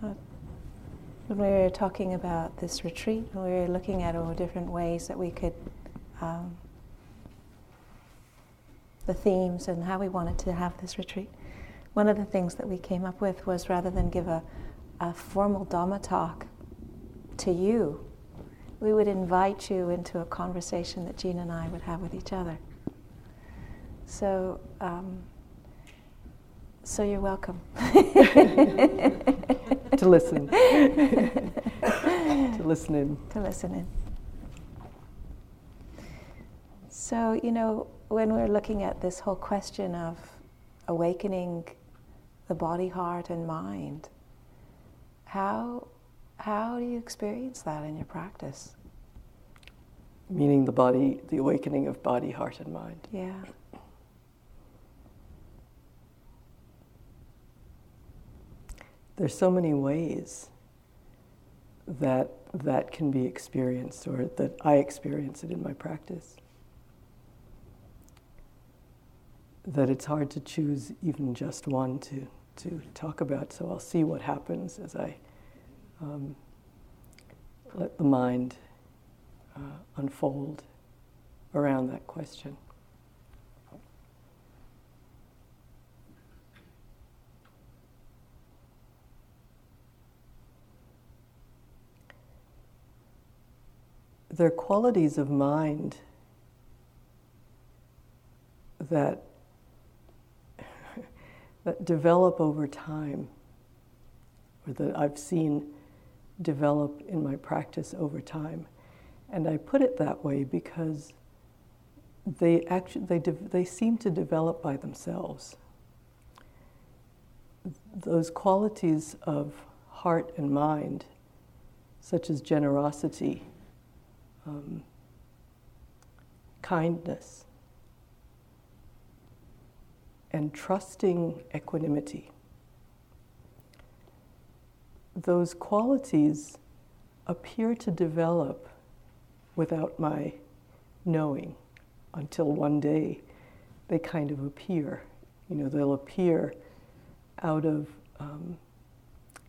When we were talking about this retreat, we were looking at all different ways that we could, um, the themes and how we wanted to have this retreat. One of the things that we came up with was rather than give a, a formal Dhamma talk to you, we would invite you into a conversation that Gina and I would have with each other. So, um, so you're welcome. to listen. to listen in. To listen in. So, you know, when we're looking at this whole question of awakening the body, heart, and mind, how, how do you experience that in your practice? Meaning the body, the awakening of body, heart, and mind. Yeah. There's so many ways that that can be experienced or that I experience it in my practice. That it's hard to choose even just one to, to talk about, so I'll see what happens as I um, let the mind uh, unfold around that question. There are qualities of mind that that develop over time, or that I've seen develop in my practice over time. And I put it that way because they actually they, de- they seem to develop by themselves. Those qualities of heart and mind, such as generosity, um, kindness, and trusting equanimity. Those qualities appear to develop without my knowing until one day they kind of appear. You know, they'll appear out of, um,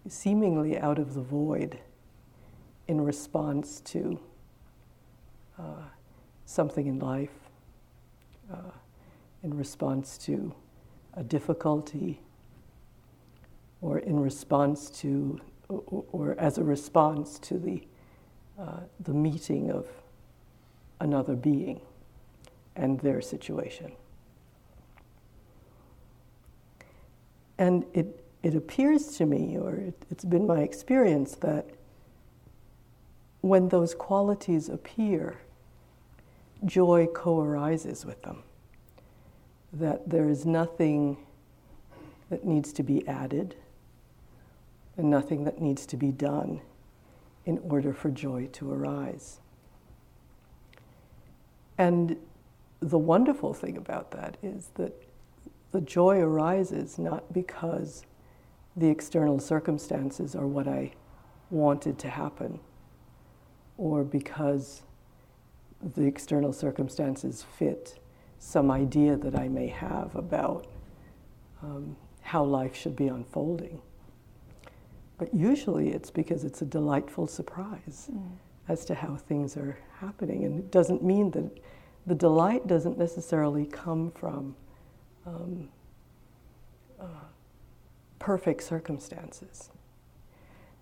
seemingly out of the void in response to uh, something in life uh, in response to a difficulty or in response to or, or as a response to the uh, the meeting of another being and their situation. And it, it appears to me, or it, it's been my experience, that when those qualities appear, joy co arises with them. That there is nothing that needs to be added and nothing that needs to be done in order for joy to arise. And the wonderful thing about that is that the joy arises not because the external circumstances are what I wanted to happen or because the external circumstances fit some idea that I may have about um, how life should be unfolding. But usually it's because it's a delightful surprise mm. as to how things are happening. And it doesn't mean that the delight doesn't necessarily come from um, uh, perfect circumstances.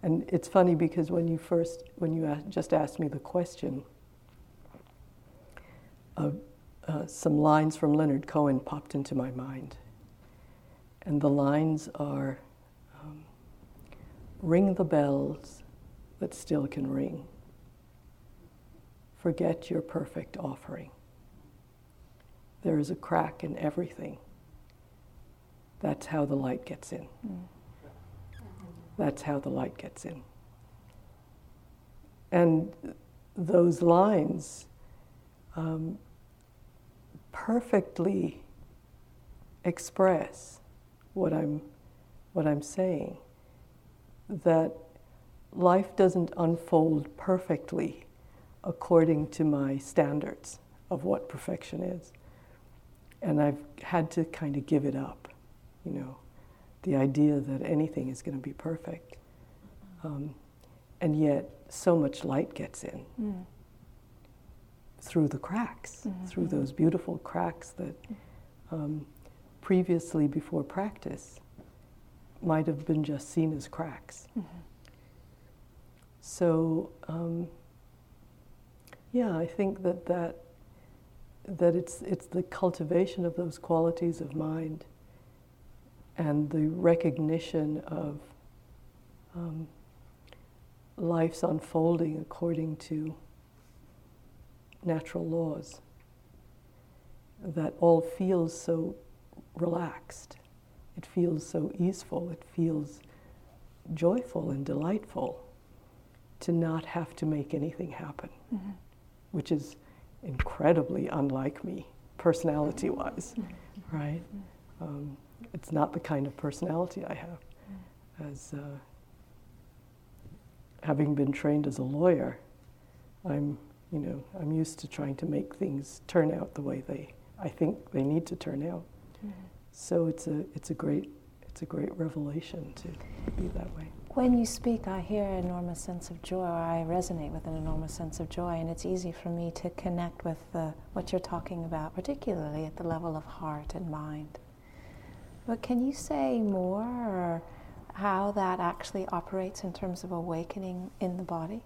And it's funny because when you first, when you just asked me the question, uh, some lines from Leonard Cohen popped into my mind. And the lines are um, Ring the bells that still can ring. Forget your perfect offering. There is a crack in everything. That's how the light gets in. Mm. That's how the light gets in. And those lines um, perfectly express what I'm, what I'm saying. That life doesn't unfold perfectly according to my standards of what perfection is. And I've had to kind of give it up, you know, the idea that anything is going to be perfect. Um, and yet, so much light gets in Mm. Through the cracks, Mhm. through those beautiful cracks that um, previously, before practice, might have been just seen as cracks. Mhm. So, um, yeah, I think that, that that it's it's the cultivation of those qualities of mind and the recognition of um, life's unfolding according to natural laws that all feels so relaxed. It feels so easeful. It feels joyful and delightful to not have to make anything happen, Mhm. which is incredibly unlike me, personality wise, right? Um, it's not the kind of personality I have. As uh, having been trained as a lawyer, I'm, you know, I'm used to trying to make things turn out the way they, I think they need to turn out. Mhm. So it's a, it's a great, it's a great revelation to be that way. When you speak, I hear an enormous sense of joy, or I resonate with an enormous sense of joy, and it's easy for me to connect with uh, what you're talking about, particularly at the level of heart and mind. But can you say more, or how that actually operates in terms of awakening in the body?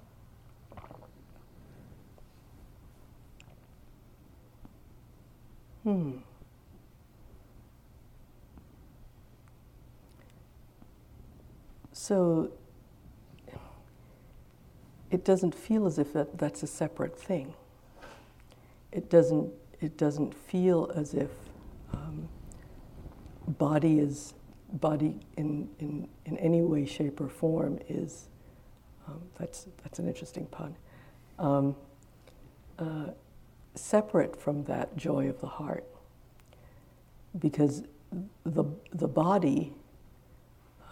Hmm. So it doesn't feel as if that, that's a separate thing. It doesn't. It doesn't feel as if um, body is body in, in, in any way, shape, or form is. Um, that's that's an interesting pun. Um, uh, separate from that joy of the heart, because the the body.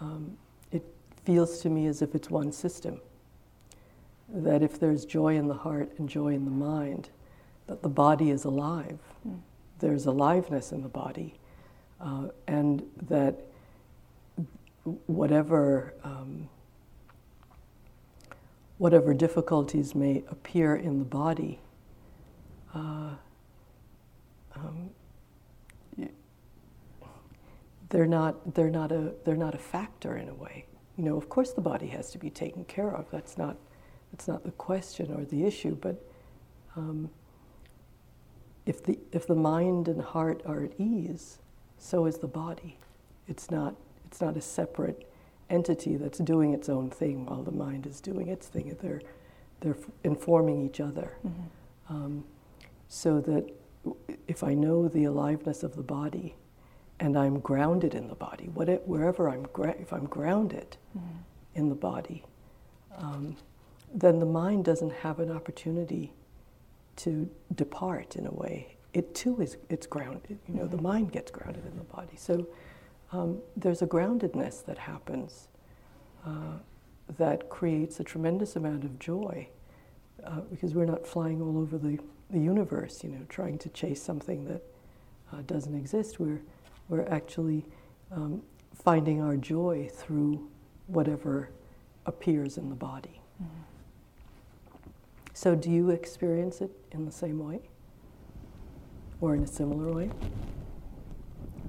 Um, it feels to me as if it's one system. That if there's joy in the heart and joy in the mind, that the body is alive. Mm. There's aliveness in the body, uh, and that whatever um, whatever difficulties may appear in the body, uh, um, they're not they're not a they're not a factor in a way. You know, of course, the body has to be taken care of. That's not that's not the question or the issue. But um, if the if the mind and heart are at ease, so is the body. It's not it's not a separate entity that's doing its own thing while the mind is doing its thing. They're they're informing each other. Mm-hmm. Um, so that if I know the aliveness of the body and I'm grounded in the body, what it, wherever I'm, gra- if I'm grounded Mm-hmm. in the body, um, then the mind doesn't have an opportunity to depart in a way. It too is it's grounded. You know, the Mhm. mind gets grounded in the body. So um, there's a groundedness that happens uh, that creates a tremendous amount of joy uh, because we're not flying all over the, the universe, you know, trying to chase something that uh, doesn't exist. We're, we're actually um, finding our joy through whatever appears in the body. Mm-hmm. So, do you experience it in the same way? Or in a similar way?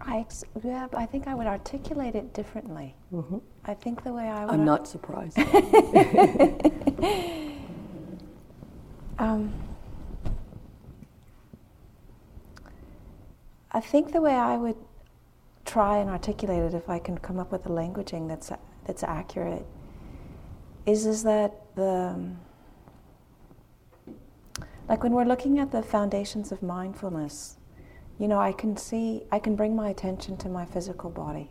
I ex- yeah, I think I would articulate it differently. hmm I think the way I would. I'm not surprised. Um, I think the way I would try and articulate it, if I can come up with a languaging that's that's accurate, is is that the like when we're looking at the foundations of mindfulness, you know, I can see, I can bring my attention to my physical body,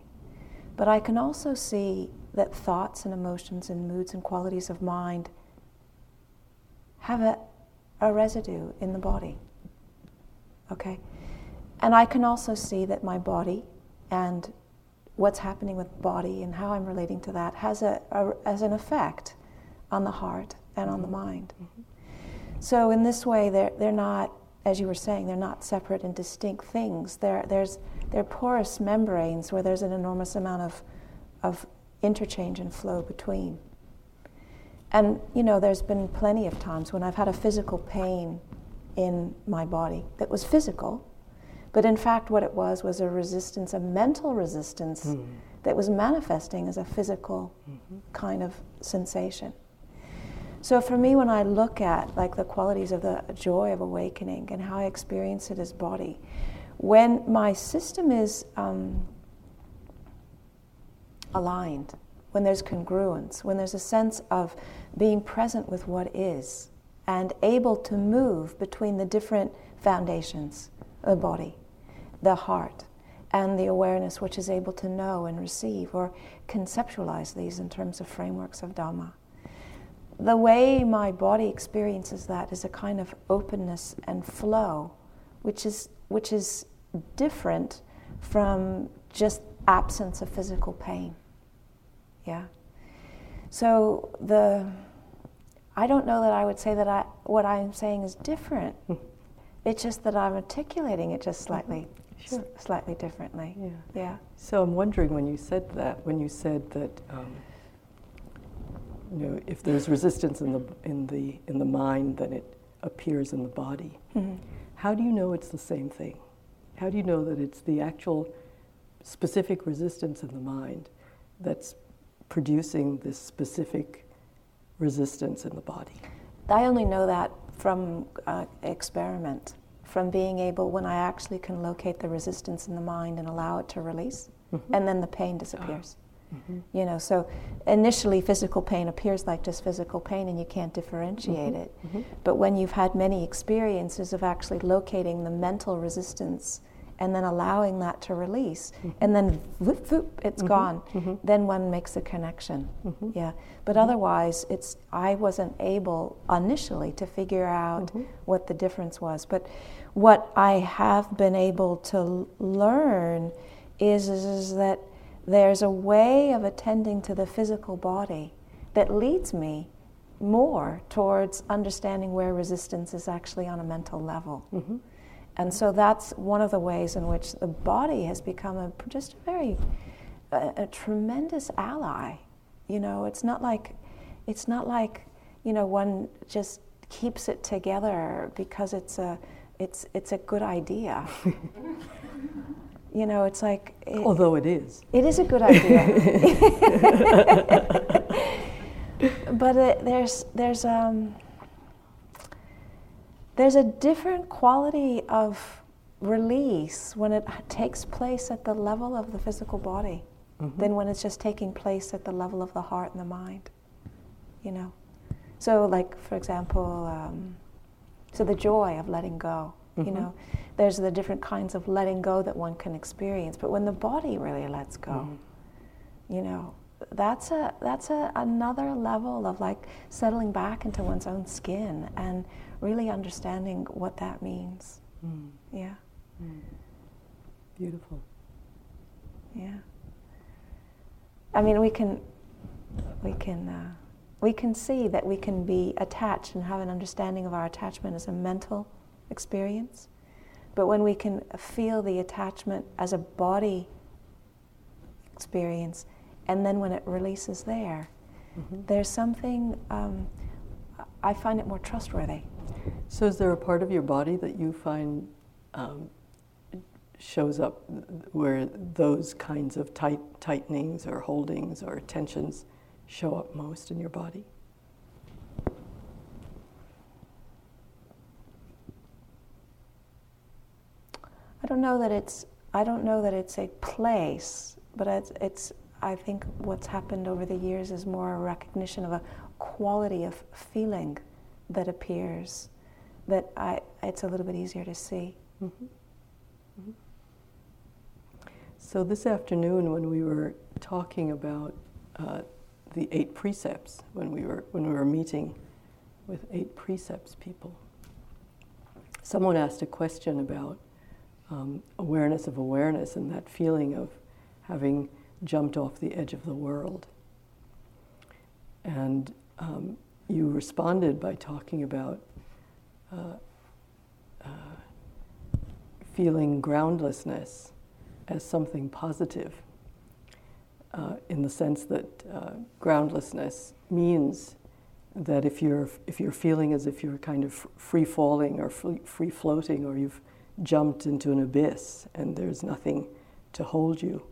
but I can also see that thoughts and emotions and moods and qualities of mind have a, a residue in the body. Okay? And I can also see that my body and what's happening with body and how I'm relating to that has a, a has an effect on the heart and on the mm-hmm. mind. Mm-hmm. So in this way, they're they're not, as you were saying, they're not separate and distinct things. They're there's they're porous membranes where there's an enormous amount of of interchange and flow between. And, you know, there's been plenty of times when I've had a physical pain in my body that was physical, but in fact, what it was was a resistance, a mental resistance mm. that was manifesting as a physical mm-hmm. kind of sensation. So for me, when I look at like the qualities of the joy of awakening and how I experience it as body, when my system is um, aligned, when there's congruence, when there's a sense of being present with what is and able to move between the different foundations of the body, the heart, and the awareness which is able to know and receive or conceptualize these in terms of frameworks of Dhamma. The way my body experiences that is a kind of openness and flow, which is, which is different from just absence of physical pain. Yeah. So the I don't know that I would say that I what I'm saying is different. Hmm. it's just that I'm articulating it just slightly sure. slightly differently. Yeah. Yeah. So I'm wondering when you said that, when you said that um, you know, if there's resistance in the in the in the mind, then it appears in the body. Mm-hmm. How do you know it's the same thing? How do you know that it's the actual specific resistance in the mind that's producing this specific resistance in the body? I only know that from uh, experiment, from being able, when I actually can locate the resistance in the mind and allow it to release, mm-hmm. and then the pain disappears. Mm-hmm. You know, so initially physical pain appears like just physical pain and you can't differentiate mm-hmm. it. Mm-hmm. But when you've had many experiences of actually locating the mental resistance and then allowing that to release, mm-hmm. and then whoop, whoop, it's mm-hmm. gone. Mm-hmm. Then one makes a connection. Mm-hmm. Yeah, but mm-hmm. otherwise, it's I wasn't able initially to figure out mm-hmm. what the difference was. But what I have been able to learn is, is, is that there's a way of attending to the physical body that leads me more towards understanding where resistance is actually on a mental level. And so that's one of the ways in which the body has become a, just a very, a, a tremendous ally. You know, it's not like, it's not like, you know, one just keeps it together because it's a, it's, it's a good idea. you know, it's like. It, Although it is. It is a good idea. but it, there's, there's, um, there's a different quality of release when it takes place at the level of the physical body mm-hmm. than when it's just taking place at the level of the heart and the mind. You know? So, like, for example, um, so the joy of letting go, mm-hmm. you know, there's the different kinds of letting go that one can experience. But when the body really lets go, mm-hmm. you know, that's a that's a, another level of like settling back into one's own skin and really understanding what that means. Mm. Yeah. Mm. Beautiful. Yeah. I mean, we can, we can, uh, we can see that we can be attached and have an understanding of our attachment as a mental experience. But when we can feel the attachment as a body experience, and then when it releases there, mm-hmm. there's something, um, I find it more trustworthy. So, is there a part of your body that you find um, shows up where those kinds of tight tightenings or holdings or tensions show up most in your body? I don't know that it's I don't know that it's a place, but it's, it's I think what's happened over the years is more a recognition of a quality of feeling that appears that I, it's a little bit easier to see. Mm-hmm. Mm-hmm. So, this afternoon, when we were talking about uh, the eight precepts, when we, were, when we were meeting with eight precepts people, someone asked a question about um, awareness of awareness and that feeling of having jumped off the edge of the world. And um, you responded by talking about uh, uh, feeling groundlessness as something positive, uh, in the sense that uh, groundlessness means that if you're if you're feeling as if you're kind of free falling or free, free floating or you've jumped into an abyss and there's nothing to hold you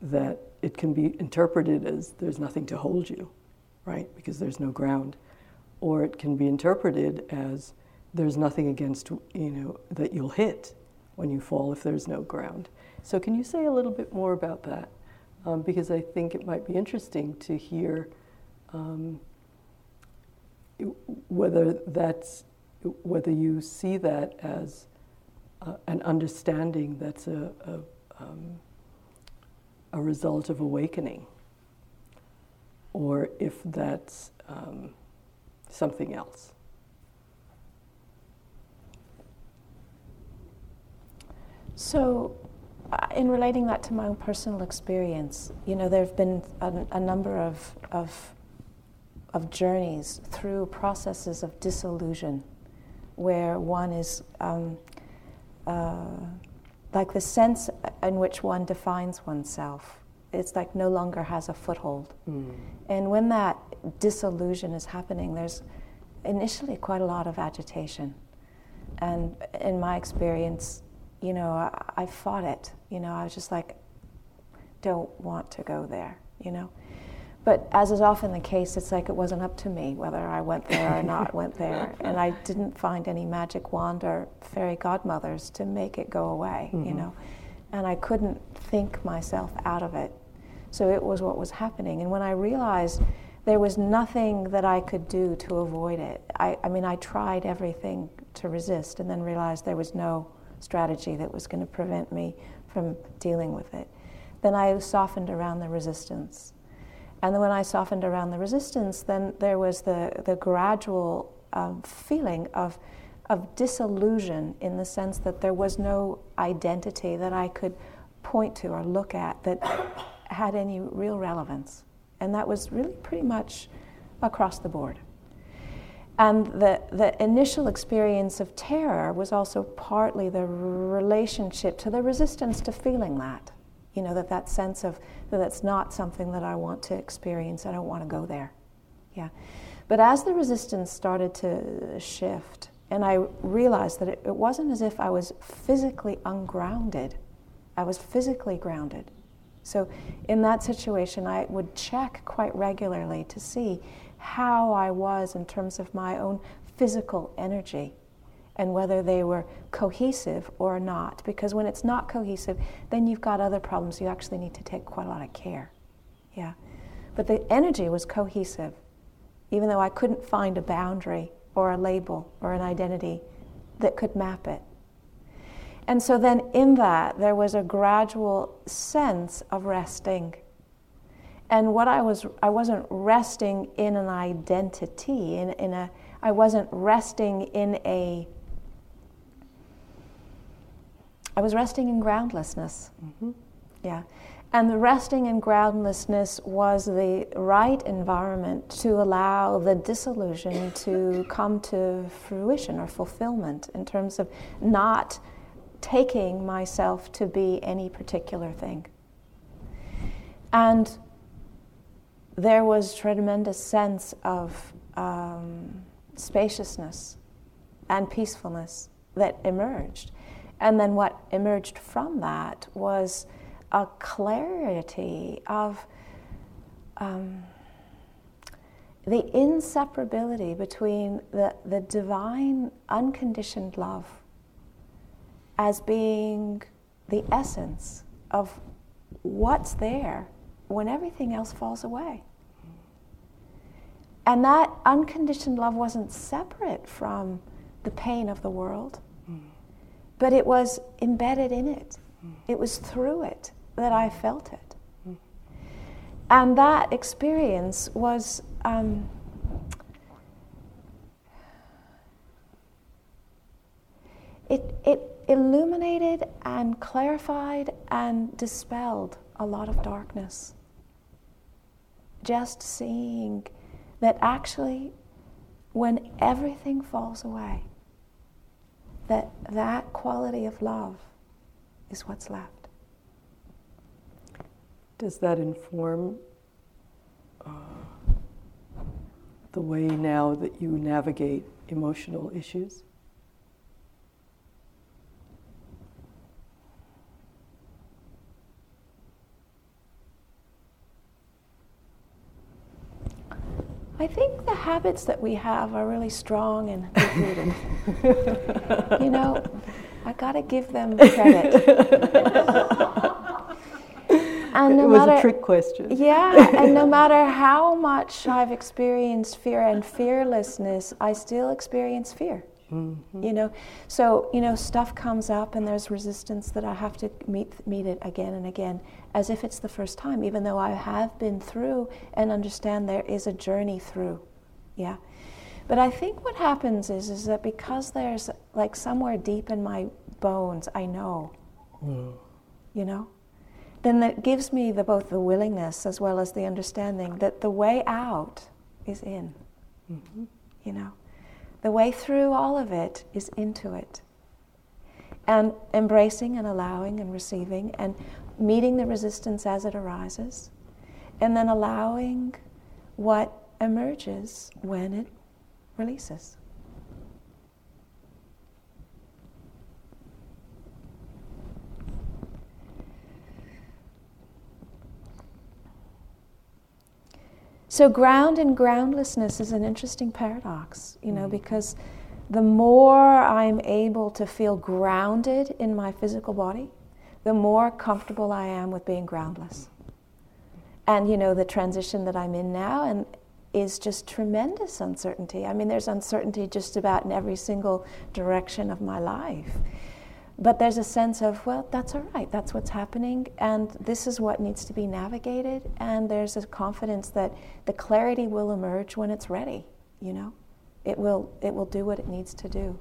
that it can be interpreted as there's nothing to hold you right? Because there's no ground. Or it can be interpreted as there's nothing against you know that you'll hit when you fall if there's no ground. So can you say a little bit more about that? Um, because i think it might be interesting to hear um, whether that's whether you see that as uh, an understanding that's a, a, um, a, result of awakening, or if that's um, something else. So, uh, in relating that to my own personal experience, you know, there have been a, a number of, of of journeys through processes of disillusion, where one is um, uh, like the sense in which one defines oneself. It's like no longer has a foothold. Mm. And when that disillusion is happening, there's initially quite a lot of agitation. And in my experience, you know, I, I fought it. You know, I was just like, don't want to go there, you know. But as is often the case, it's like it wasn't up to me whether I went there or not went there. And I didn't find any magic wand or fairy godmothers to make it go away, mm-hmm. you know. And I couldn't think myself out of it. So it was what was happening. And when I realized there was nothing that I could do to avoid it, I, I mean, I tried everything to resist and then realized there was no strategy that was going to prevent me from dealing with it. Then I softened around the resistance and then when I softened around the resistance, then there was the, the gradual um, feeling of, of disillusion in the sense that there was no identity that I could point to or look at that had any real relevance. And that was really pretty much across the board. And the, the initial experience of terror was also partly the relationship to the resistance to feeling that you know that that sense of that that's not something that I want to experience. I don't want to go there. Yeah, but as the resistance started to shift, and I realized that it, it wasn't as if I was physically ungrounded. I was physically grounded. So in that situation, I would check quite regularly to see how I was in terms of my own physical energy and whether they were cohesive or not. Because when it's not cohesive, then you've got other problems. You actually need to take quite a lot of care. Yeah. But the energy was cohesive, even though I couldn't find a boundary or a label or an identity that could map it. And so then in that, there was a gradual sense of resting. And what I was, I wasn't resting in an identity, in, in a, I wasn't resting in a I was resting in groundlessness. Mm-hmm. Yeah. And the resting in groundlessness was the right environment to allow the disillusion to come to fruition or fulfillment in terms of not taking myself to be any particular thing. And there was tremendous sense of um, spaciousness and peacefulness that emerged. And then what emerged from that was a clarity of um, the inseparability between the, the divine unconditioned love as being the essence of what's there when everything else falls away. And that unconditioned love wasn't separate from the pain of the world but it was embedded in it. It was through it that I felt it. And that experience was um, it, it illuminated and clarified and dispelled a lot of darkness. Just seeing that actually, when everything falls away, that that quality of love is what's left. Does that inform uh, the way now that you navigate emotional issues? I think the habits that we have are really strong and rooted. you know, I got to give them credit. and no it was matter, a trick question. Yeah, and no matter how much I've experienced fear and fearlessness, I still experience fear. Mm-hmm. You know, so you know, stuff comes up and there's resistance that I have to meet meet it again and again, as if it's the first time, even though I have been through and understand there is a journey through. Yeah. But I think what happens is is that because there's like somewhere deep in my bones, I know. Mm. You know? Then that gives me the both the willingness as well as the understanding that the way out is in. Mm-hmm. You know? The way through all of it is into it. And embracing and allowing and receiving and meeting the resistance as it arises. And then allowing what emerges when it releases. So ground and groundlessness is an interesting paradox, you know, mm. because the more I'm able to feel grounded in my physical body, the more comfortable I am with being groundless. And you know, the transition that I'm in now and is just tremendous uncertainty. I mean, there's uncertainty just about in every single direction of my life. But there's a sense of, well, that's all right, that's what's happening, and this is what needs to be navigated. And there's a confidence that the clarity will emerge when it's ready, you know? It will, it will do what it needs to do.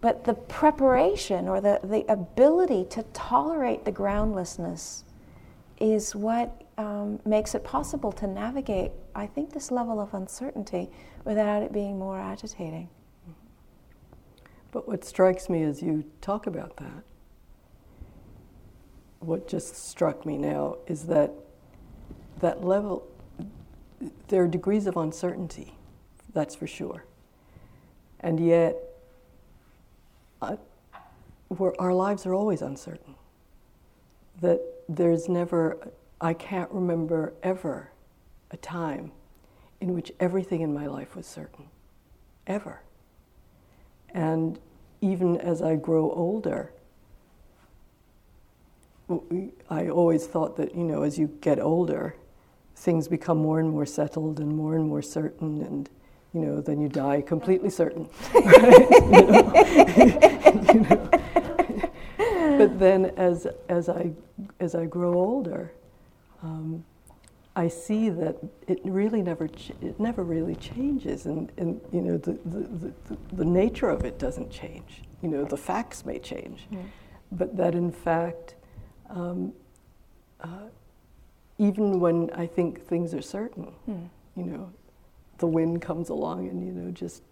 But the preparation or the, the ability to tolerate the groundlessness is what um, makes it possible to navigate, I think, this level of uncertainty without it being more agitating. But what strikes me as you talk about that, what just struck me now is that that level, there are degrees of uncertainty, that's for sure. And yet, uh, our lives are always uncertain. That there's never, I can't remember ever a time in which everything in my life was certain. Ever. And even as I grow older, I always thought that, you know, as you get older, things become more and more settled and more and more certain, and, you know, then you die completely certain. Right? you know? but then as, as, I, as I grow older, um, I see that it really never, ch- it never really changes, and, and you know, the, the, the, the, nature of it doesn't change. You know, the facts may change, but that in fact, um, uh, even when I think things are certain, mm. you know, the wind comes along and, you know, just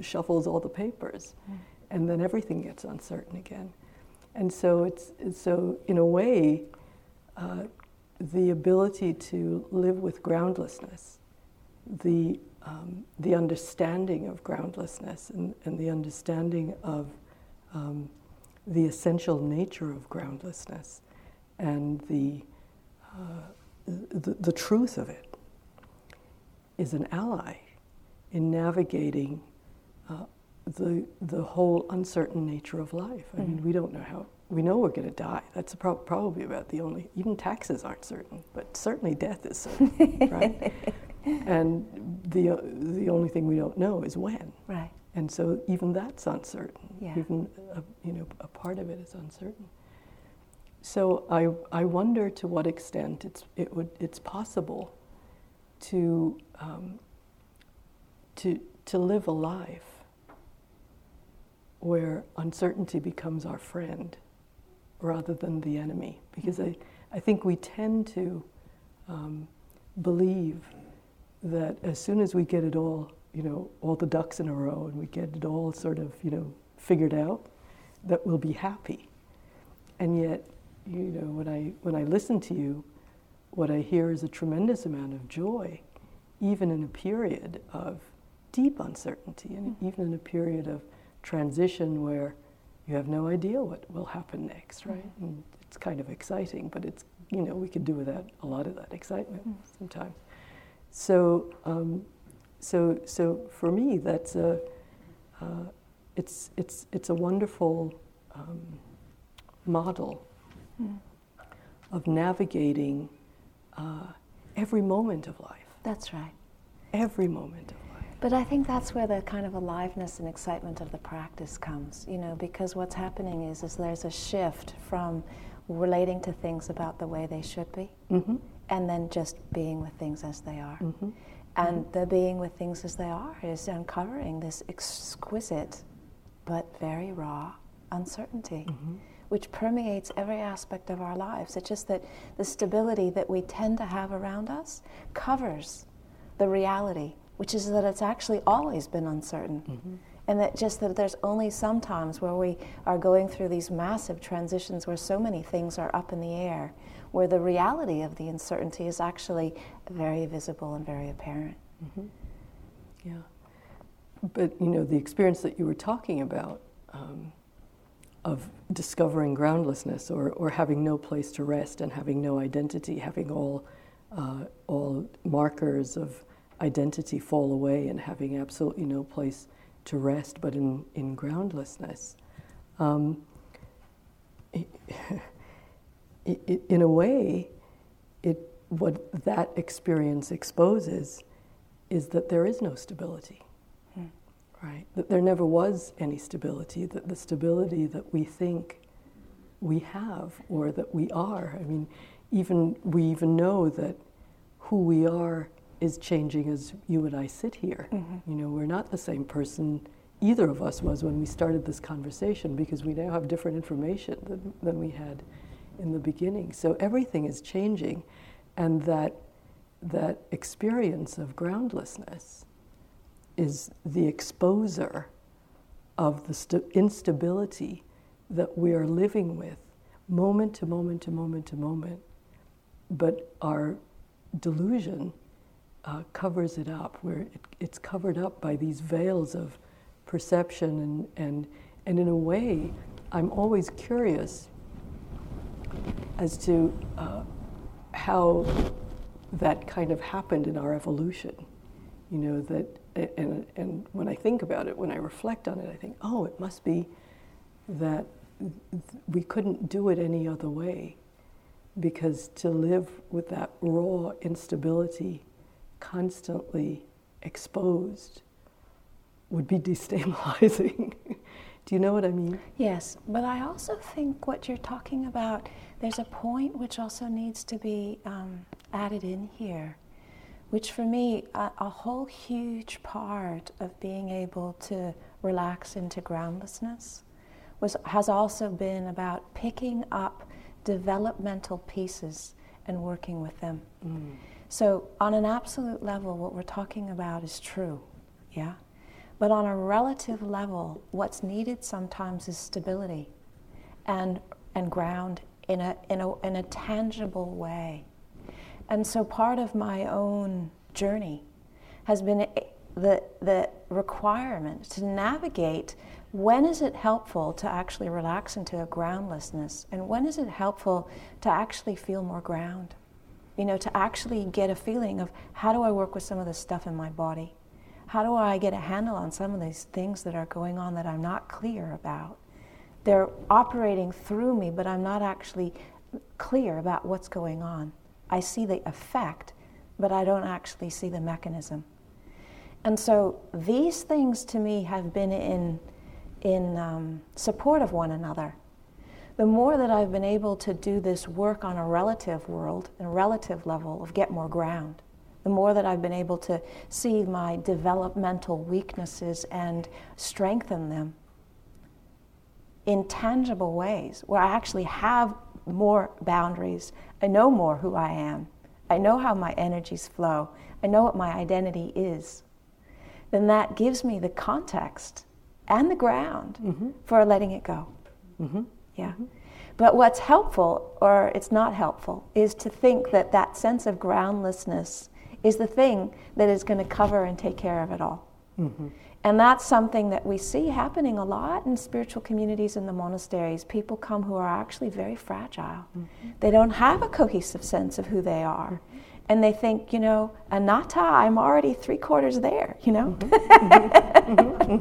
shuffles all the papers, mm. and then everything gets uncertain again. And so it's, so in a way, uh, the ability to live with groundlessness, the, um, the understanding of groundlessness, and, and the understanding of um, the essential nature of groundlessness, and the, uh, the, the truth of it is an ally in navigating uh, the, the whole uncertain nature of life. I mean, mm. we don't know how we know we're going to die. That's pro- probably about the only, even taxes aren't certain, but certainly death is certain, right? And the, the only thing we don't know is when. Right. And so even that's uncertain. Yeah. Even, a, you know, a part of it is uncertain. So I, I wonder to what extent it's, it would, it's possible to, um, to, to live a life where uncertainty becomes our friend rather than the enemy. Because I, I think we tend to um, believe that as soon as we get it all, you know, all the ducks in a row and we get it all sort of, you know, figured out, that we'll be happy. And yet, you know, when I, when I listen to you, what I hear is a tremendous amount of joy, even in a period of deep uncertainty, and mm-hmm. even in a period of transition where you have no idea what will happen next, right? Mm-hmm. And it's kind of exciting, but it's, you know, we could do without a lot of that excitement mm-hmm. sometimes. So, um, so, so for me, that's a, uh, it's, it's, it's a wonderful um, model mm. of navigating uh, every moment of life. That's right. Every moment of life. But I think that's where the kind of aliveness and excitement of the practice comes, you know, because what's happening is, is there's a shift from relating to things about the way they should be mm-hmm. and then just being with things as they are. Mm-hmm. And mm-hmm. the being with things as they are is uncovering this exquisite but very raw uncertainty, mm-hmm. which permeates every aspect of our lives. It's just that the stability that we tend to have around us covers the reality, which is that it's actually always been uncertain. Mm-hmm. And that just that there's only some times where we are going through these massive transitions where so many things are up in the air, where the reality of the uncertainty is actually very visible and very apparent. Mm-hmm. Yeah. But, you know, the experience that you were talking about um, of discovering groundlessness or, or having no place to rest and having no identity, having all, uh, all markers of identity fall away and having absolutely no place to rest but in, in groundlessness. Um, it, it, in a way, it, what that experience exposes is that there is no stability right? That there never was any stability, that the stability that we think we have or that we are. I mean, even we even know that who we are is changing as you and I sit here. Mm-hmm. You know, we're not the same person either of us was when we started this conversation because we now have different information than, than we had in the beginning. So everything is changing, and that that experience of groundlessness is the exposer of the st- instability that we are living with moment to moment to moment to moment. But our delusion uh, covers it up, where it, it's covered up by these veils of perception. And, and, and in a way, I'm always curious as to uh, how that kind of happened in our evolution. You know, that and, and when I think about it, when I reflect on it, I think, oh, it must be that we couldn't do it any other way. Because to live with that raw instability constantly exposed would be destabilizing. do you know what I mean? Yes, but I also think what you're talking about, there's a point which also needs to be um, added in here which for me, a, a, whole huge part of being able to relax into groundlessness was, has also been about picking up developmental pieces and working with them. Mm. So, on an absolute level, what we're talking about is true, yeah? But on a relative level, what's needed sometimes is stability and, and ground in a, in, a, in a tangible way. And so part of my own journey has been the, the requirement to navigate when is it helpful to actually relax into a groundlessness and when is it helpful to actually feel more ground you know to actually get a feeling of how do i work with some of the stuff in my body how do i get a handle on some of these things that are going on that i'm not clear about they're operating through me but i'm not actually clear about what's going on I see the effect, but I don't actually see the mechanism. And so these things to me have been in, in um, support of one another. The more that I've been able to do this work on a relative world and a relative level of get more ground, the more that I've been able to see my developmental weaknesses and strengthen them in tangible ways where I actually have more boundaries. I know more who I am. I know how my energies flow. I know what my identity is. Then that gives me the context and the ground mm-hmm. for letting it go. Mm-hmm. Yeah. Mm-hmm. But what's helpful, or it's not helpful, is to think that that sense of groundlessness is the thing that is going to cover and take care of it all. Mm-hmm. And that's something that we see happening a lot in spiritual communities in the monasteries. People come who are actually very fragile. Mm-hmm. They don't have a cohesive sense of who they are. Mm-hmm and they think, you know, anatta, I'm already three quarters there, you know? Mm-hmm.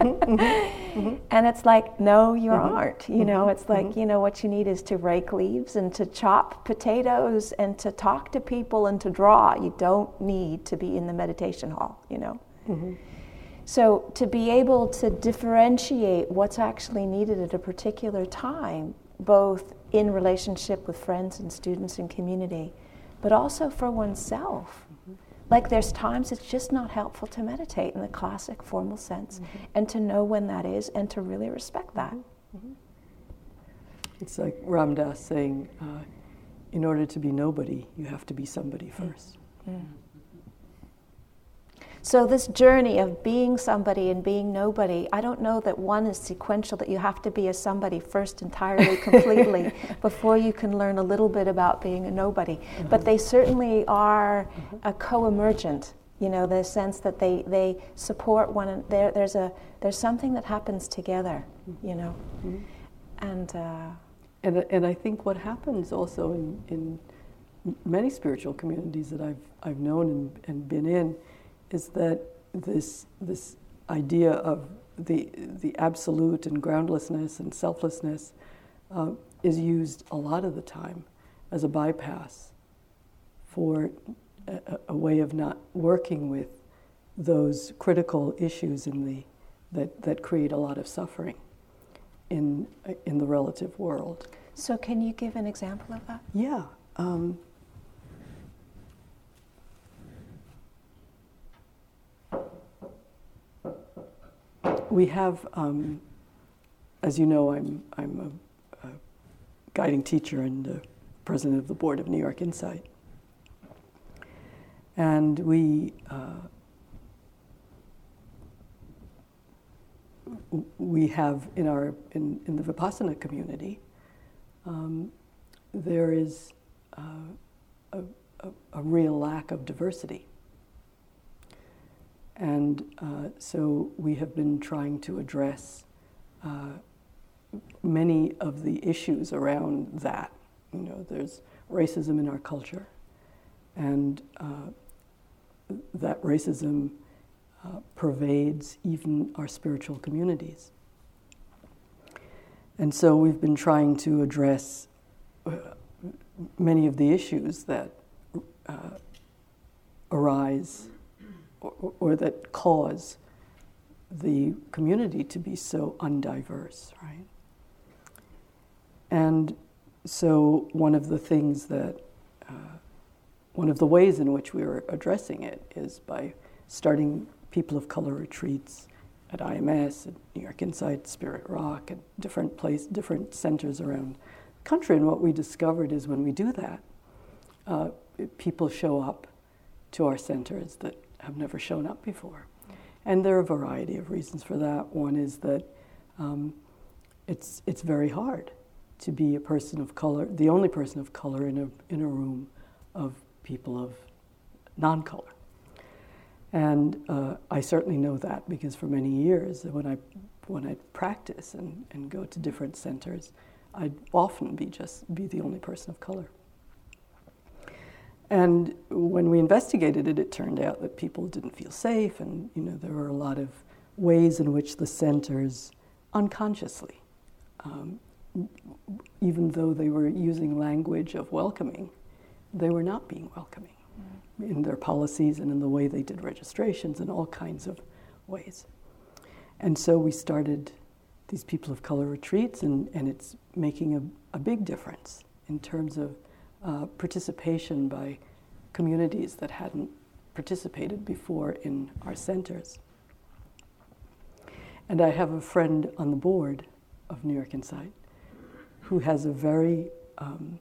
and it's like, no, you mm-hmm. aren't. You know, it's like, mm-hmm. you know, what you need is to rake leaves and to chop potatoes and to talk to people and to draw. You don't need to be in the meditation hall, you know? Mm-hmm. So to be able to differentiate what's actually needed at a particular time, both in relationship with friends and students and community, but also for oneself. Mm-hmm. Like there's times it's just not helpful to meditate in the classic formal sense, mm-hmm. and to know when that is, and to really respect that. Mm-hmm. It's like Ram Dass saying, uh, in order to be nobody, you have to be somebody 1st mm. So, this journey of being somebody and being nobody, I don't know that one is sequential, that you have to be a somebody first entirely, completely, before you can learn a little bit about being a nobody. Mm-hmm. But they certainly are mm-hmm. a co emergent, you know, the sense that they, they support one, there, there's, a, there's something that happens together, you know. Mm-hmm. And, uh, and, and I think what happens also in, in many spiritual communities that I've, I've known and, and been in is that this, this idea of the, the absolute and groundlessness and selflessness uh, is used a lot of the time as a bypass for a, a, way of not working with those critical issues in the, that, that create a lot of suffering in, in the relative world. So, can you give an example of that? Yeah. Um, we have, um, as you know, I'm, I'm a, a, guiding teacher and president of the board of New York Insight. And we, uh, we have in our in, in the vipassana community um, there is uh, a, a, a, real lack of diversity and uh, so we have been trying to address uh, many of the issues around that. You know, there's racism in our culture, and uh, that racism uh, pervades even our spiritual communities. And so we've been trying to address uh, many of the issues that uh, arise or, or that cause the community to be so undiverse, right? And so, one of the things that, uh, one of the ways in which we are addressing it is by starting people of color retreats at IMS, at New York Insight, Spirit Rock, at different place, different centers around the country. And what we discovered is when we do that, uh, people show up to our centers that have never shown up before. And there are a variety of reasons for that. One is that um, it's, it's very hard to be a person of color, the only person of color in a, in a room of people of non color. And uh, I certainly know that because for many years, when I, when I practice and, and go to different centers, I'd often be just be the only person of color. And when we investigated it, it turned out that people didn't feel safe, and you know there were a lot of ways in which the centers, unconsciously, um, even though they were using language of welcoming, they were not being welcoming mm. in their policies and in the way they did registrations in all kinds of ways. And so we started these people of color retreats, and, and it's making a, a big difference in terms of uh, participation by communities that hadn't participated before in our centers. And I have a friend on the board of New York Insight who has a very, um,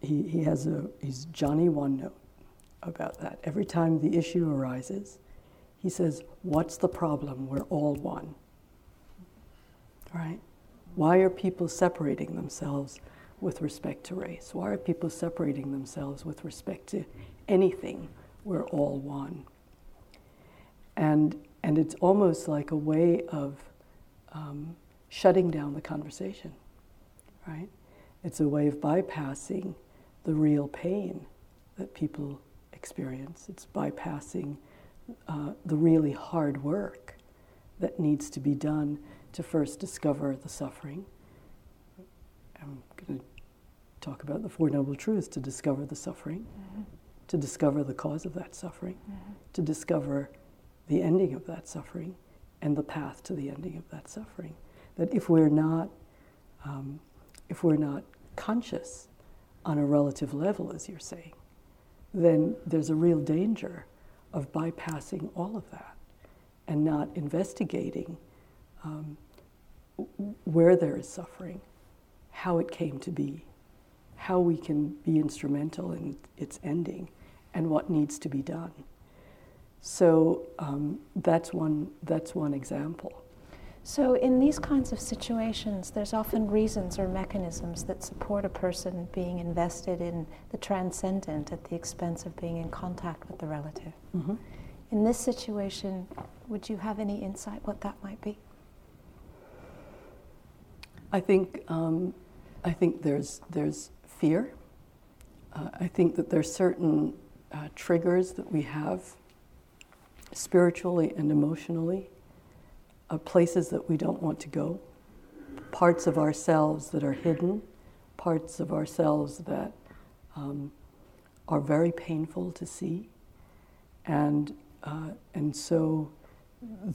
he, he has a, he's Johnny One Note about that. Every time the issue arises, he says, What's the problem? We're all one. Right? Why are people separating themselves with respect to race? Why are people separating themselves with respect to anything we're all one. And, and it's almost like a way of um, shutting down the conversation, right? It's a way of bypassing the real pain that people experience. It's bypassing uh, the really hard work that needs to be done to first discover the suffering. I'm going to talk about the Four Noble Truths to discover the suffering, mm-hmm. to discover the cause of that suffering, mm-hmm. to discover the ending of that suffering, and the path to the ending of that suffering. That if we're not, um, if we're not conscious on a relative level, as you're saying, then there's a real danger of bypassing all of that and not investigating um, where there is suffering, how it came to be, how we can be instrumental in its ending, and what needs to be done. So um, that's one. That's one example. So, in these kinds of situations, there's often reasons or mechanisms that support a person being invested in the transcendent at the expense of being in contact with the relative. Mm-hmm. In this situation, would you have any insight what that might be? I think um, I think there's there's fear. Uh, I think that there's certain uh, triggers that we have spiritually and emotionally uh, places that we don't want to go, parts of ourselves that are hidden, parts of ourselves that um, are very painful to see. And, uh, and so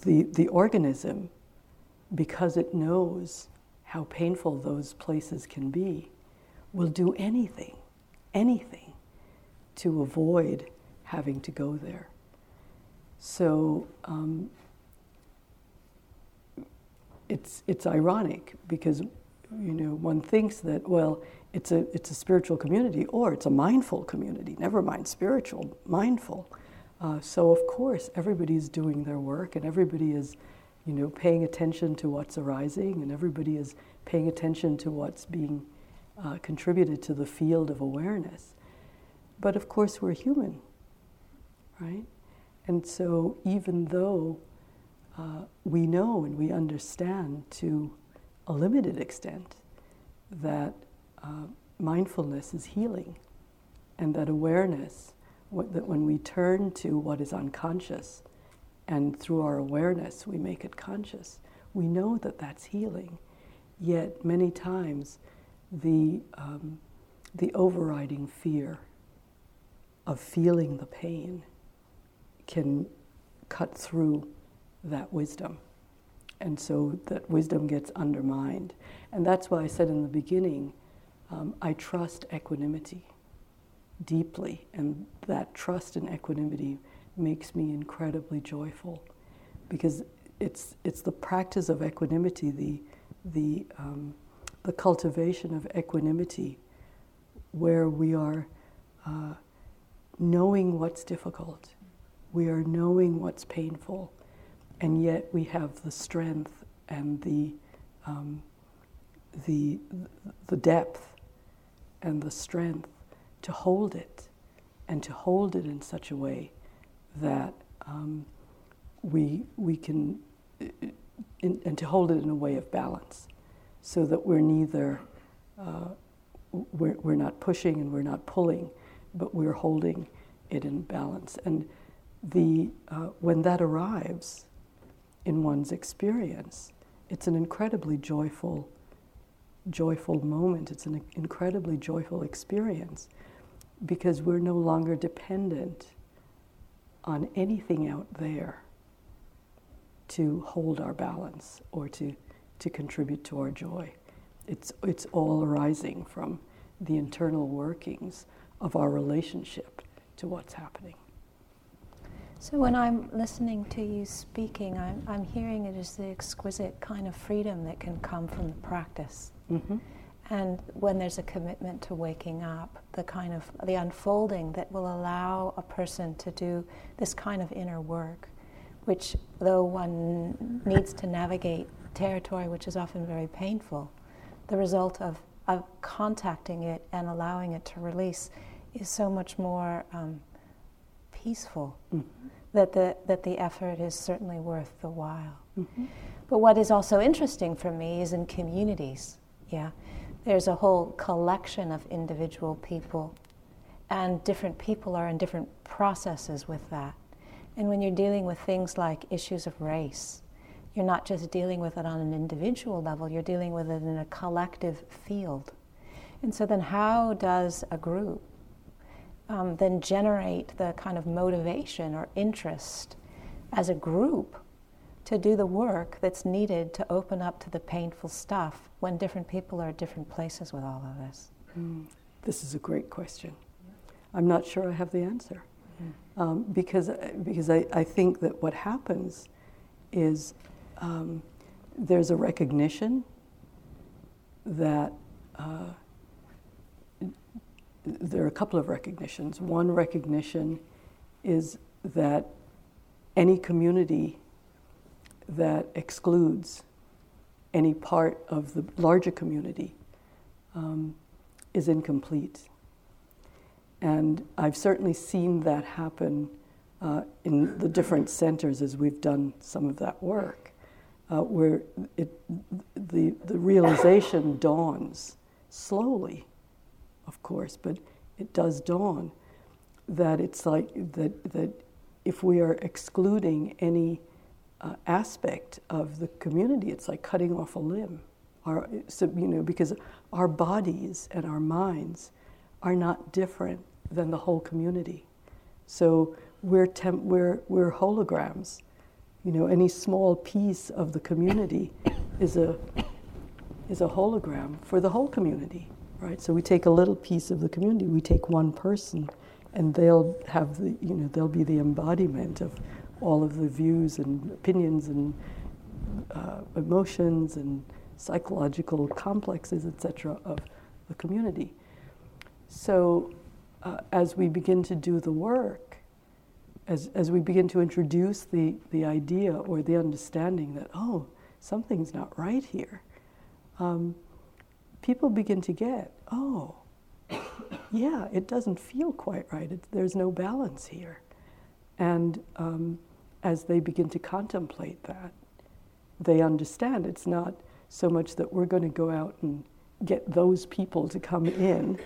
the, the organism, because it knows how painful those places can be, will do anything, anything to avoid having to go there. So um, it's, it's ironic because you know one thinks that well it's a, it's a spiritual community or it's a mindful community never mind spiritual mindful uh, so of course everybody's doing their work and everybody is you know paying attention to what's arising and everybody is paying attention to what's being uh, contributed to the field of awareness. But of course we're human right? And so even though uh, we know and we understand to a limited extent that uh, mindfulness is healing and that awareness, what, that when we turn to what is unconscious and through our awareness we make it conscious, we know that that's healing. Yet many times the, um, the overriding fear of feeling the pain can cut through that wisdom. And so that wisdom gets undermined. And that's why I said in the beginning, um, I trust equanimity deeply. And that trust in equanimity makes me incredibly joyful because it's, it's the practice of equanimity, the, the, um, the cultivation of equanimity, where we are uh, knowing what's difficult, we are knowing what's painful, and yet we have the strength and the, um, the, the depth and the strength to hold it and to hold it in such a way that um, we, we can, in, and to hold it in a way of balance so that we're neither, uh, we're, we're not pushing and we're not pulling, but we're holding it in balance. And the, uh, when that arrives, in one's experience. It's an incredibly joyful, joyful moment. It's an incredibly joyful experience because we're no longer dependent on anything out there to hold our balance or to, to contribute to our joy. It's, it's all arising from the internal workings of our relationship to what's happening. So when I'm listening to you speaking, I'm, I'm hearing it as the exquisite kind of freedom that can come from the practice. Mm-hmm. And when there's a commitment to waking up, the kind of the unfolding that will allow a person to do this kind of inner work, which though one needs to navigate territory which is often very painful, the result of, of contacting it and allowing it to release is so much more um, peaceful, Mm-hmm. that, the, that the effort is certainly worth the while. Mm-hmm. But what is also interesting for me is in communities. Yeah, there's a whole collection of individual people, and different people are in different processes with that. And when you're dealing with things like issues of race, you're not just dealing with it on an individual level, you're dealing with it in a collective field. And so, then how does a group um, then generate the kind of motivation or interest as a group to do the work that's needed to open up to the painful stuff when different people are at different places with all of this? Mm. This is a great question. I'm not sure I have the answer. Um, because because I, I think that what happens is um, there's a recognition that uh, there are a couple of recognitions. One recognition is that any community that excludes any part of the larger community um, is incomplete. And I've certainly seen that happen uh, in the different centers as we've done some of that work, uh, where it, the, the realization dawns slowly, of course, but it does dawn that it's like that, that if we are excluding any uh, aspect of the community, it's like cutting off a limb. So, you know, because our bodies and our minds are not different than the whole community. So we're, temp- we're, we're holograms. You know, any small piece of the community is a, is a hologram for the whole community, right? So we take a little piece of the community, we take one person, and they'll have the, you know, they'll be the embodiment of all of the views and opinions and uh, emotions and psychological complexes, etc., of the community. So uh, as we begin to do the work, as, as we begin to introduce the, the idea or the understanding that, oh, something's not right here, um, people begin to get, oh, yeah, it doesn't feel quite right. It, there's no balance here. And um, as they begin to contemplate that, they understand it's not so much that we're going to go out and get those people to come in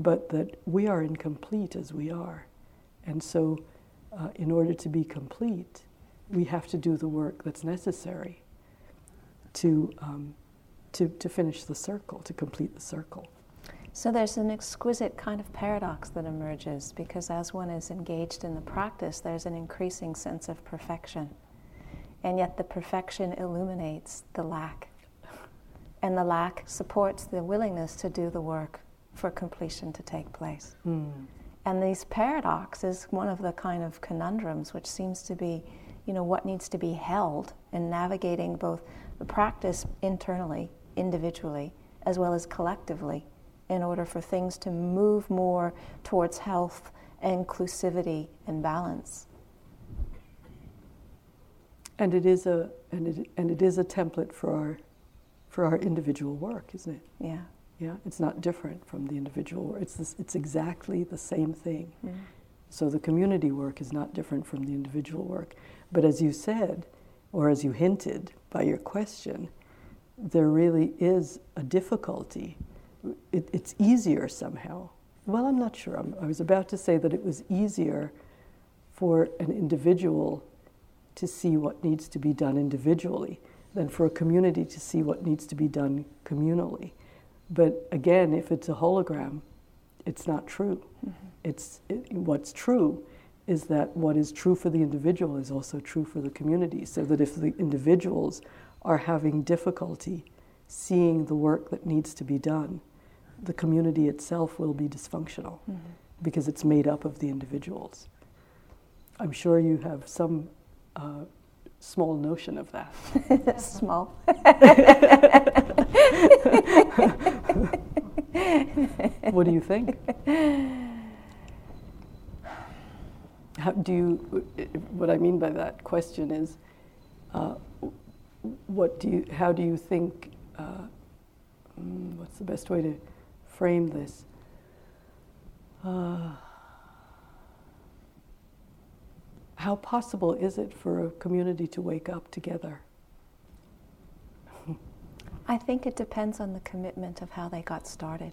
but that we are incomplete as we are. And so, uh, in order to be complete, we have to do the work that's necessary to, um, to, to finish the circle, to complete the circle. So there's an exquisite kind of paradox that emerges because as one is engaged in the practice, there's an increasing sense of perfection. And yet the perfection illuminates the lack. And the lack supports the willingness to do the work for completion to take place. Mm. And these paradox is one of the kind of conundrums which seems to be, you know, what needs to be held in navigating both the practice internally, individually, as well as collectively, in order for things to move more towards health, inclusivity, and balance. And it is a and it, and it is a template for our for our individual work, isn't it? Yeah. Yeah, it's not different from the individual work. It's, this, it's exactly the same thing. Mm. So the community work is not different from the individual work. But as you said, or as you hinted by your question, there really is a difficulty. It, it's easier somehow. Well, I'm not sure. I'm, I was about to say that it was easier for an individual to see what needs to be done individually than for a community to see what needs to be done communally. But again, if it's a hologram, it's not true. Mm-hmm. It's it, what's true is that what is true for the individual is also true for the community. So that if the individuals are having difficulty seeing the work that needs to be done, the community itself will be dysfunctional Mm-hmm. because it's made up of the individuals. I'm sure you have some uh, small notion of that. Small. what do you think? How do you? What I mean by that question is, uh, what do you? How do you think? Uh, mm, what's the best way to frame this? Uh, how possible is it for a community to wake up together? I think it depends on the commitment of how they got started.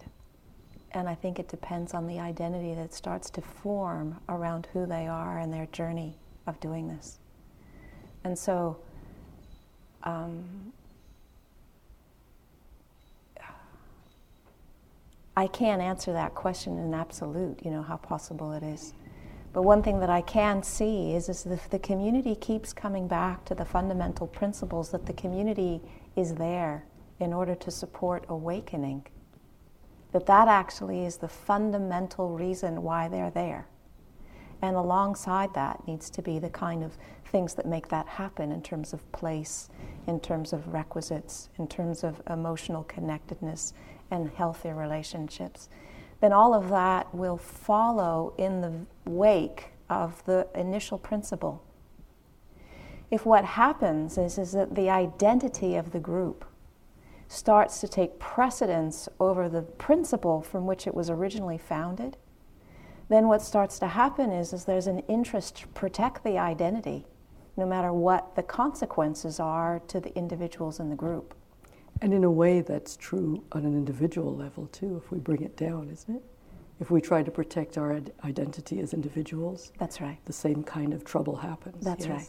And I think it depends on the identity that starts to form around who they are and their journey of doing this. And so, um, I can't answer that question in absolute, you know, how possible it is. But one thing that I can see is, is if the community keeps coming back to the fundamental principles that the community is there in order to support awakening, that that actually is the fundamental reason why they're there. And alongside that needs to be the kind of things that make that happen in terms of place, in terms of requisites, in terms of emotional connectedness and healthy relationships. Then all of that will follow in the wake of the initial principle. If what happens is, is that the identity of the group starts to take precedence over the principle from which it was originally founded, then what starts to happen is, is there's an interest to protect the identity, no matter what the consequences are to the individuals in the group. And in a way, that's true on an individual level too, if we bring it down, isn't it? If we try to protect our identity as individuals, that's right. The same kind of trouble happens. That's yes. right.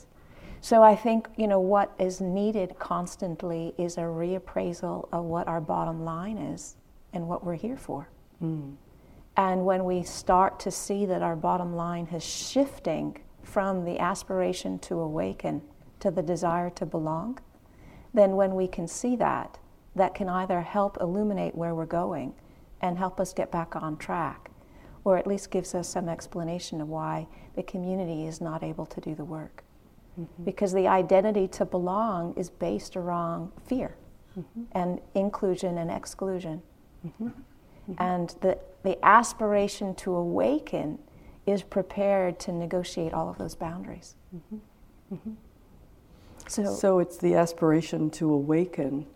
So I think you know what is needed constantly is a reappraisal of what our bottom line is and what we're here for. Mm. And when we start to see that our bottom line is shifting from the aspiration to awaken to the desire to belong, then when we can see that, that can either help illuminate where we're going and help us get back on track, or at least gives us some explanation of why the community is not able to do the work. Mm-hmm. Because the identity to belong is based around fear mm-hmm. and inclusion and exclusion. Mm-hmm. Mm-hmm. And the, the aspiration to awaken is prepared to negotiate all of those boundaries. So, so it's the aspiration to awaken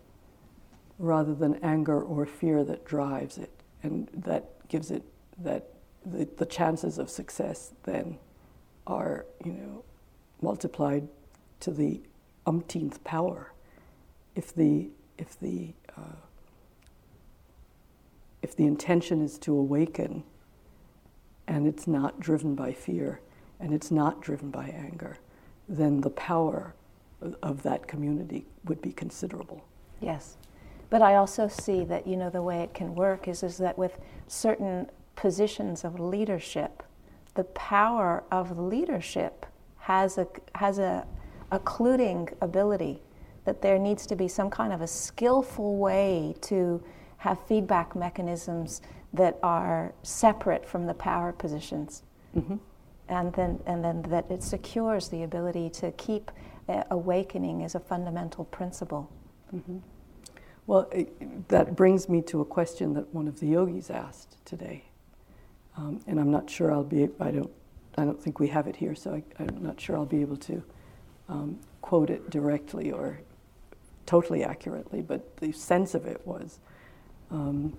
rather than anger or fear that drives it, and that gives it that the, the chances of success then are, you know, multiplied to the umpteenth power. If the if the uh, if the intention is to awaken and it's not driven by fear and it's not driven by anger, then the power of that community would be considerable. Yes. But I also see that, you know, the way it can work is, is that with certain positions of leadership, the power of leadership has a, has a occluding ability that there needs to be some kind of a skillful way to have feedback mechanisms that are separate from the power positions. Mm-hmm. And then, and then that it secures the ability to keep uh, awakening is a fundamental principle. Mm-hmm. Well, it, that brings me to a question that one of the yogis asked today, um, and I'm not sure I'll be. I don't. I don't think we have it here, so I, am not sure I'll be able to um, quote it directly or totally accurately. But the sense of it was um,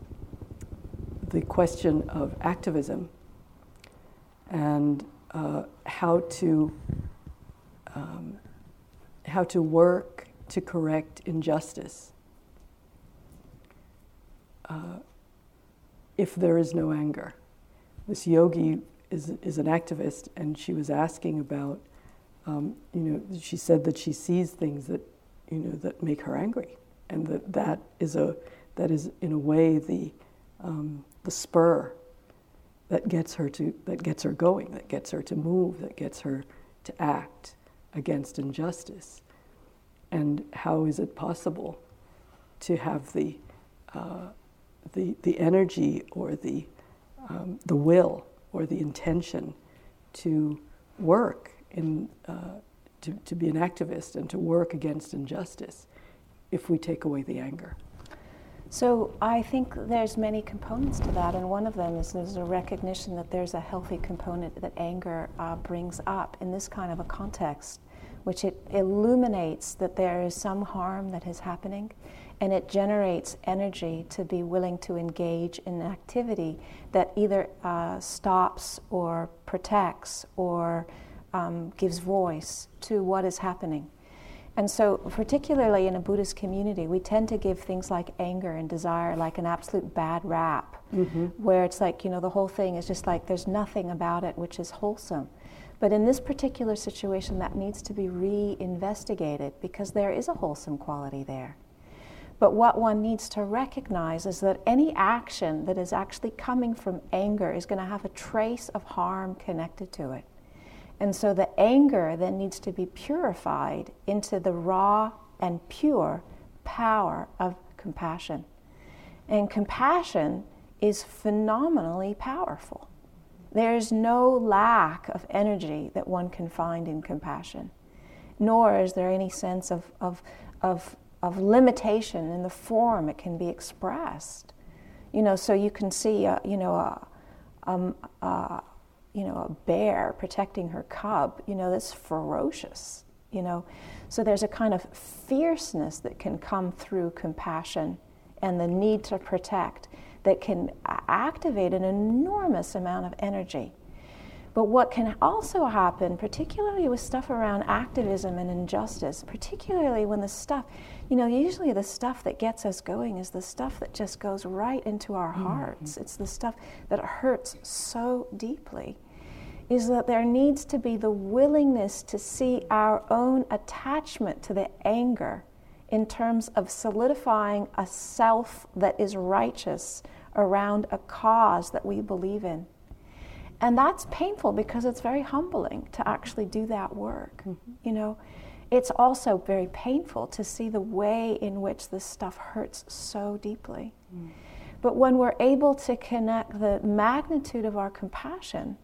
the question of activism and uh, how to um, how to work to correct injustice uh, if there is no anger. This yogi is, is an activist, and she was asking about, um, you know, she said that she sees things that, you know, that make her angry, and that that is a that is in a way the, um, the spur that gets her to that gets her going, that gets her to move, that gets her to act against injustice. And how is it possible to have the uh, the, the energy or the um, the will or the intention to work in uh, to, to be an activist and to work against injustice if we take away the anger. So I think there's many components to that, and one of them is there's a recognition that there's a healthy component that anger uh, brings up in this kind of a context, which it illuminates that there is some harm that is happening, and it generates energy to be willing to engage in activity that either uh, stops or protects or um, gives voice to what is happening. And so, particularly in a Buddhist community, we tend to give things like anger and desire like an absolute bad rap, mm-hmm. where it's like, you know, the whole thing is just like there's nothing about it which is wholesome. But in this particular situation, that needs to be reinvestigated because there is a wholesome quality there. But what one needs to recognize is that any action that is actually coming from anger is going to have a trace of harm connected to it. And so the anger then needs to be purified into the raw and pure power of compassion. And compassion is phenomenally powerful. There's no lack of energy that one can find in compassion, nor is there any sense of, of, of, of limitation in the form it can be expressed. You know, so you can see, a, you know, a, a, a you know, a bear protecting her cub, you know, that's ferocious, you know. So there's a kind of fierceness that can come through compassion and the need to protect that can activate an enormous amount of energy. But what can also happen, particularly with stuff around activism and injustice, particularly when the stuff, you know, usually the stuff that gets us going is the stuff that just goes right into our mm-hmm. hearts. Mm-hmm. It's the stuff that hurts so deeply. Is that there needs to be the willingness to see our own attachment to the anger in terms of solidifying a self that is righteous around a cause that we believe in. And that's painful because it's very humbling to actually do that work. Mm-hmm. You know, it's also very painful to see the way in which this stuff hurts so deeply. Mm. But when we're able to connect the magnitude of our compassion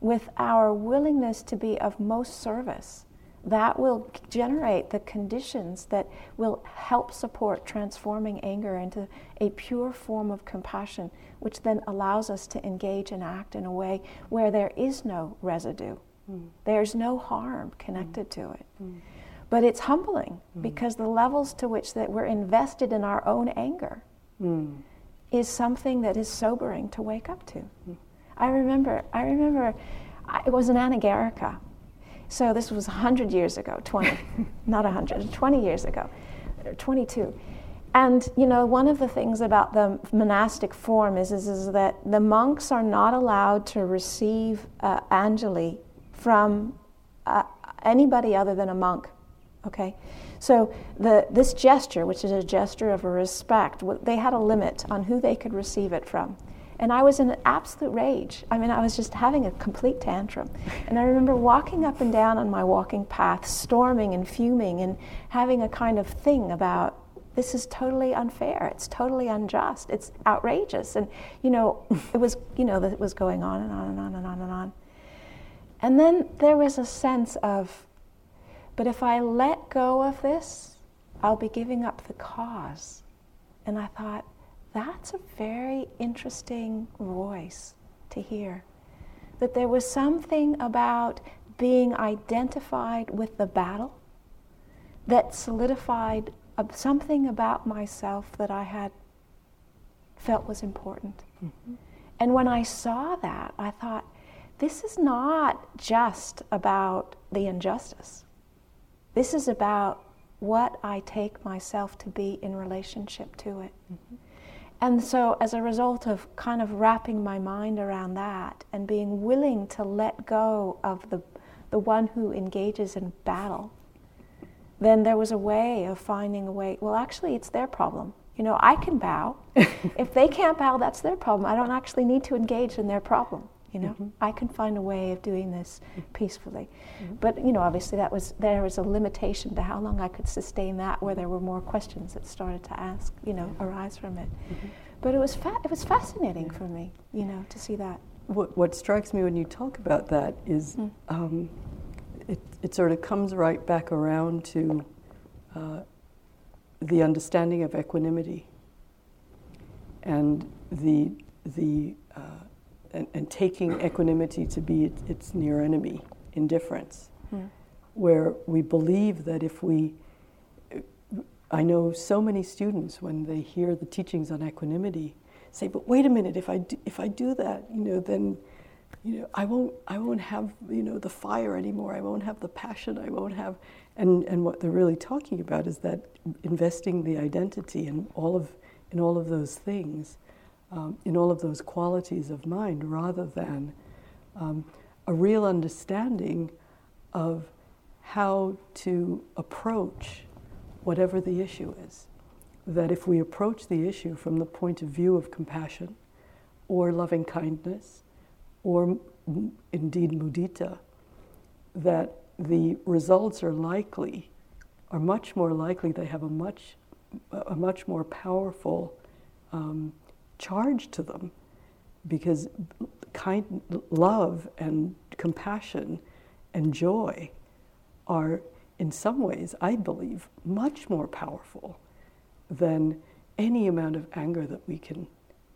with our willingness to be of most service, that will generate the conditions that will help support transforming anger into a pure form of compassion, which then allows us to engage and act in a way where there is no residue. Mm. There's no harm connected mm. to it. Mm. But it's humbling mm. because the levels to which that we're invested in our own anger mm. is something that is sobering to wake up to. I remember, I remember, I, it was an anagarika so this was 100 years ago, 20, not 100, 20 years ago, 22. And you know, one of the things about the monastic form is, is, is that the monks are not allowed to receive uh, Anjali from uh, anybody other than a monk. Okay, so the, this gesture, which is a gesture of respect, they had a limit on who they could receive it from. And I was in an absolute rage. I mean, I was just having a complete tantrum. And I remember walking up and down on my walking path, storming and fuming and having a kind of thing about this is totally unfair. It's totally unjust. It's outrageous. And, you know, it was, you know, that was going on and on and on and on and on. And then there was a sense of, but if I let go of this, I'll be giving up the cause. And I thought, that's a very interesting voice to hear. That there was something about being identified with the battle that solidified something about myself that I had felt was important. Mm-hmm. And when I saw that, I thought, this is not just about the injustice. This is about what I take myself to be in relationship to it. Mm-hmm. And so, as a result of kind of wrapping my mind around that and being willing to let go of the, the one who engages in battle, then there was a way of finding a way. Well, actually, it's their problem. You know, I can bow. if they can't bow, that's their problem. I don't actually need to engage in their problem. You know, mm-hmm. I can find a way of doing this peacefully. Mm-hmm. But you know, obviously, that was there was a limitation to how long I could sustain that, where there were more questions that started to ask, you know, yeah. arise from it. Mm-hmm. But it was fa- it was fascinating yeah. for me, you know, to see that. What, what strikes me when you talk about that is mm. um, it, it sort of comes right back around to uh, the understanding of equanimity and the the uh, and, and, taking equanimity to be its, its near enemy, indifference, mm. where we believe that if we, I know so many students when they hear the teachings on equanimity say, but wait a minute, if I do, if I do that, you know, then you know, I won't, I won't have, you know, the fire anymore. I won't have the passion. I won't have, and, and what they're really talking about is that investing the identity in all of, in all of those things, um, in all of those qualities of mind, rather than um, a real understanding of how to approach whatever the issue is. That if we approach the issue from the point of view of compassion or loving kindness, or indeed mudita, that the results are likely, are much more likely, they have a much, a much more powerful um, charge to them because kind love and compassion and joy are in some ways i believe much more powerful than any amount of anger that we can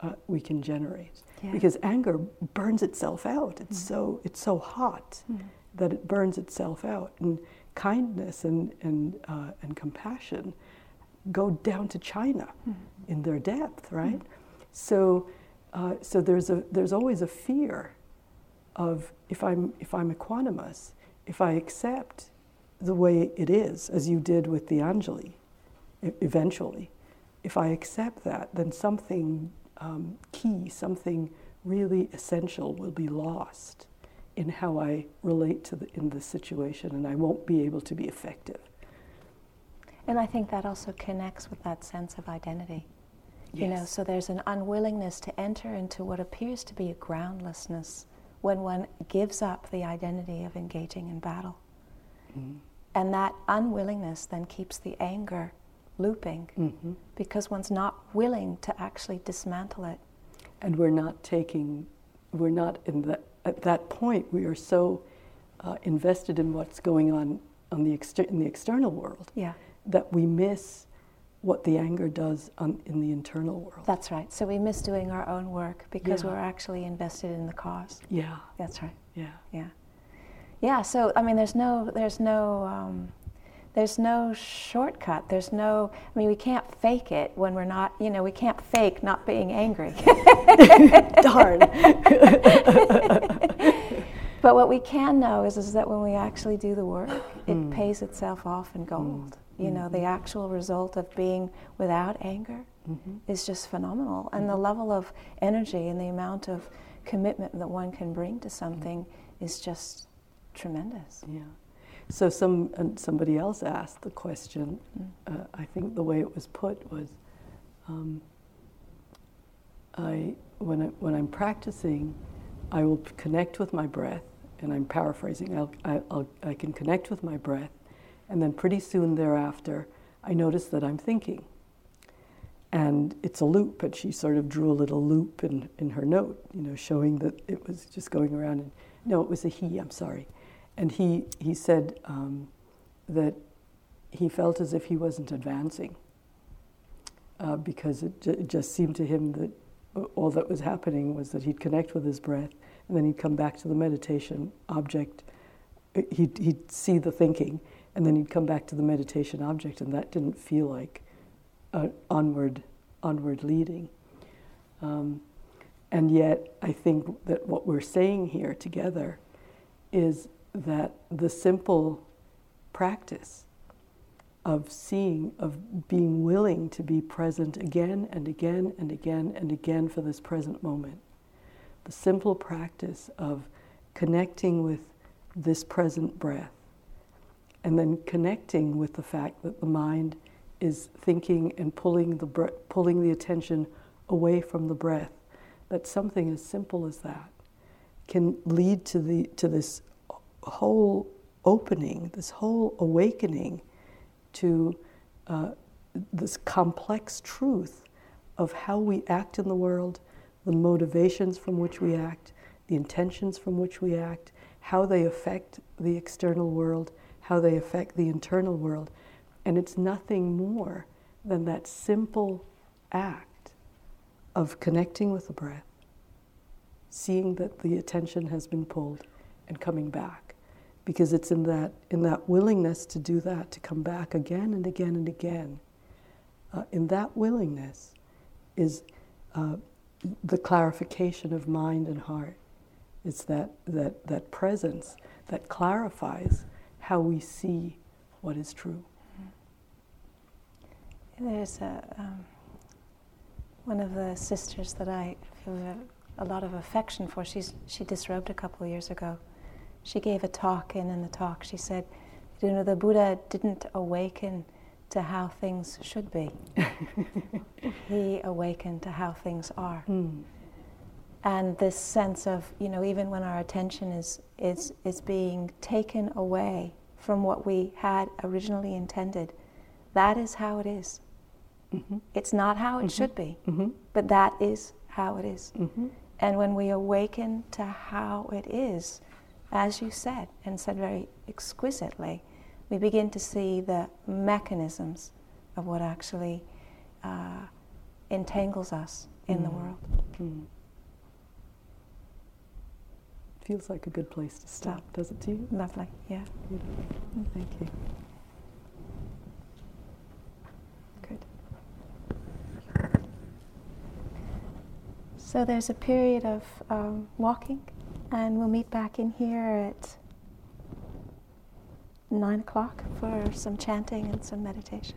uh, we can generate yeah. because anger burns itself out. It's mm. so it's so hot mm. that it burns itself out, and kindness and and uh, and compassion go down to China mm. in their depth, right? So uh, so there's a there's always a fear of if I'm if I'm equanimous, if I accept the way it is, as you did with the Anjali, eventually, if I accept that, then something um, key, something really essential will be lost in how I relate to the, in this situation, and I won't be able to be effective. And I think that also connects with that sense of identity. Yes. You know, so there's an unwillingness to enter into what appears to be a groundlessness when one gives up the identity of engaging in battle. Mm-hmm. And that unwillingness then keeps the anger looping mm-hmm. because one's not willing to actually dismantle it. And we're not taking, we're not in that, at that point, we are so uh, invested in what's going on, on the exter- in the external world yeah. that we miss what the anger does on, in the internal world. That's right. So we miss doing our own work because yeah. we're actually invested in the cause. Yeah. That's right. Yeah. Yeah. Yeah. So I mean, there's no, there's no. Um, there's no shortcut. There's no, I mean, we can't fake it when we're not, you know, we can't fake not being angry. Darn. but what we can know is, is that when we actually do the work, it mm. pays itself off in gold. Mm. You know, the mm-hmm. actual result of being without anger mm-hmm. is just phenomenal. And the mm-hmm. level of energy and the amount of commitment that one can bring to something mm. is just tremendous. Yeah. So some somebody else asked the question. Mm. Uh, I think the way it was put was, um, I when I, when I'm practicing, I will connect with my breath, and I'm paraphrasing. I'll, I, will I can connect with my breath, and then pretty soon thereafter, I notice that I'm thinking. And it's a loop, and she sort of drew a little loop in, in her note, you know, showing that it was just going around. And no, it was a he. I'm sorry and he, he said um, that he felt as if he wasn't advancing uh, because it, j- it, just seemed to him that all that was happening was that he'd connect with his breath and then he'd come back to the meditation object. He'd, he'd see the thinking and then he'd come back to the meditation object, and that didn't feel like uh, onward, onward leading. Um, and yet, I think that what we're saying here together is that the simple practice of seeing, of being willing to be present again and again and again and again for this present moment, the simple practice of connecting with this present breath, and then connecting with the fact that the mind is thinking and pulling the, bre- pulling the attention away from the breath, that something as simple as that can lead to, the, to this whole opening, this whole awakening to uh, this complex truth of how we act in the world, the motivations from which we act, the intentions from which we act, how they affect the external world, how they affect the internal world. And it's nothing more than that simple act of connecting with the breath, seeing that the attention has been pulled, and coming back because it's in that in that willingness to do that to come back again and again and again uh, in that willingness is uh, the clarification of mind and heart It's that, that, that presence that clarifies how we see what is true. There's a, um, one of the sisters that I feel a, a, lot of affection for. She's, she disrobed a couple of years ago. She gave a talk, and in the talk, she said, You know, the Buddha didn't awaken to how things should be, he awakened to how things are. Mm. And this sense of, you know, even when our attention is, is, is being taken away from what we had originally intended, that is how it is. Mm-hmm. It's not how it mm-hmm. should be, mm-hmm. but that is how it is. Mm-hmm. And when we awaken to how it is, as you said, and said very exquisitely, we begin to see the mechanisms of what actually uh, entangles us in the mm. world. Mm. Feels like a good place to stop, does it to you? Lovely, yeah. Beautiful. Thank you. Good. So there's a period of um, walking, and we'll meet back in here at nine o'clock for some chanting and some meditation.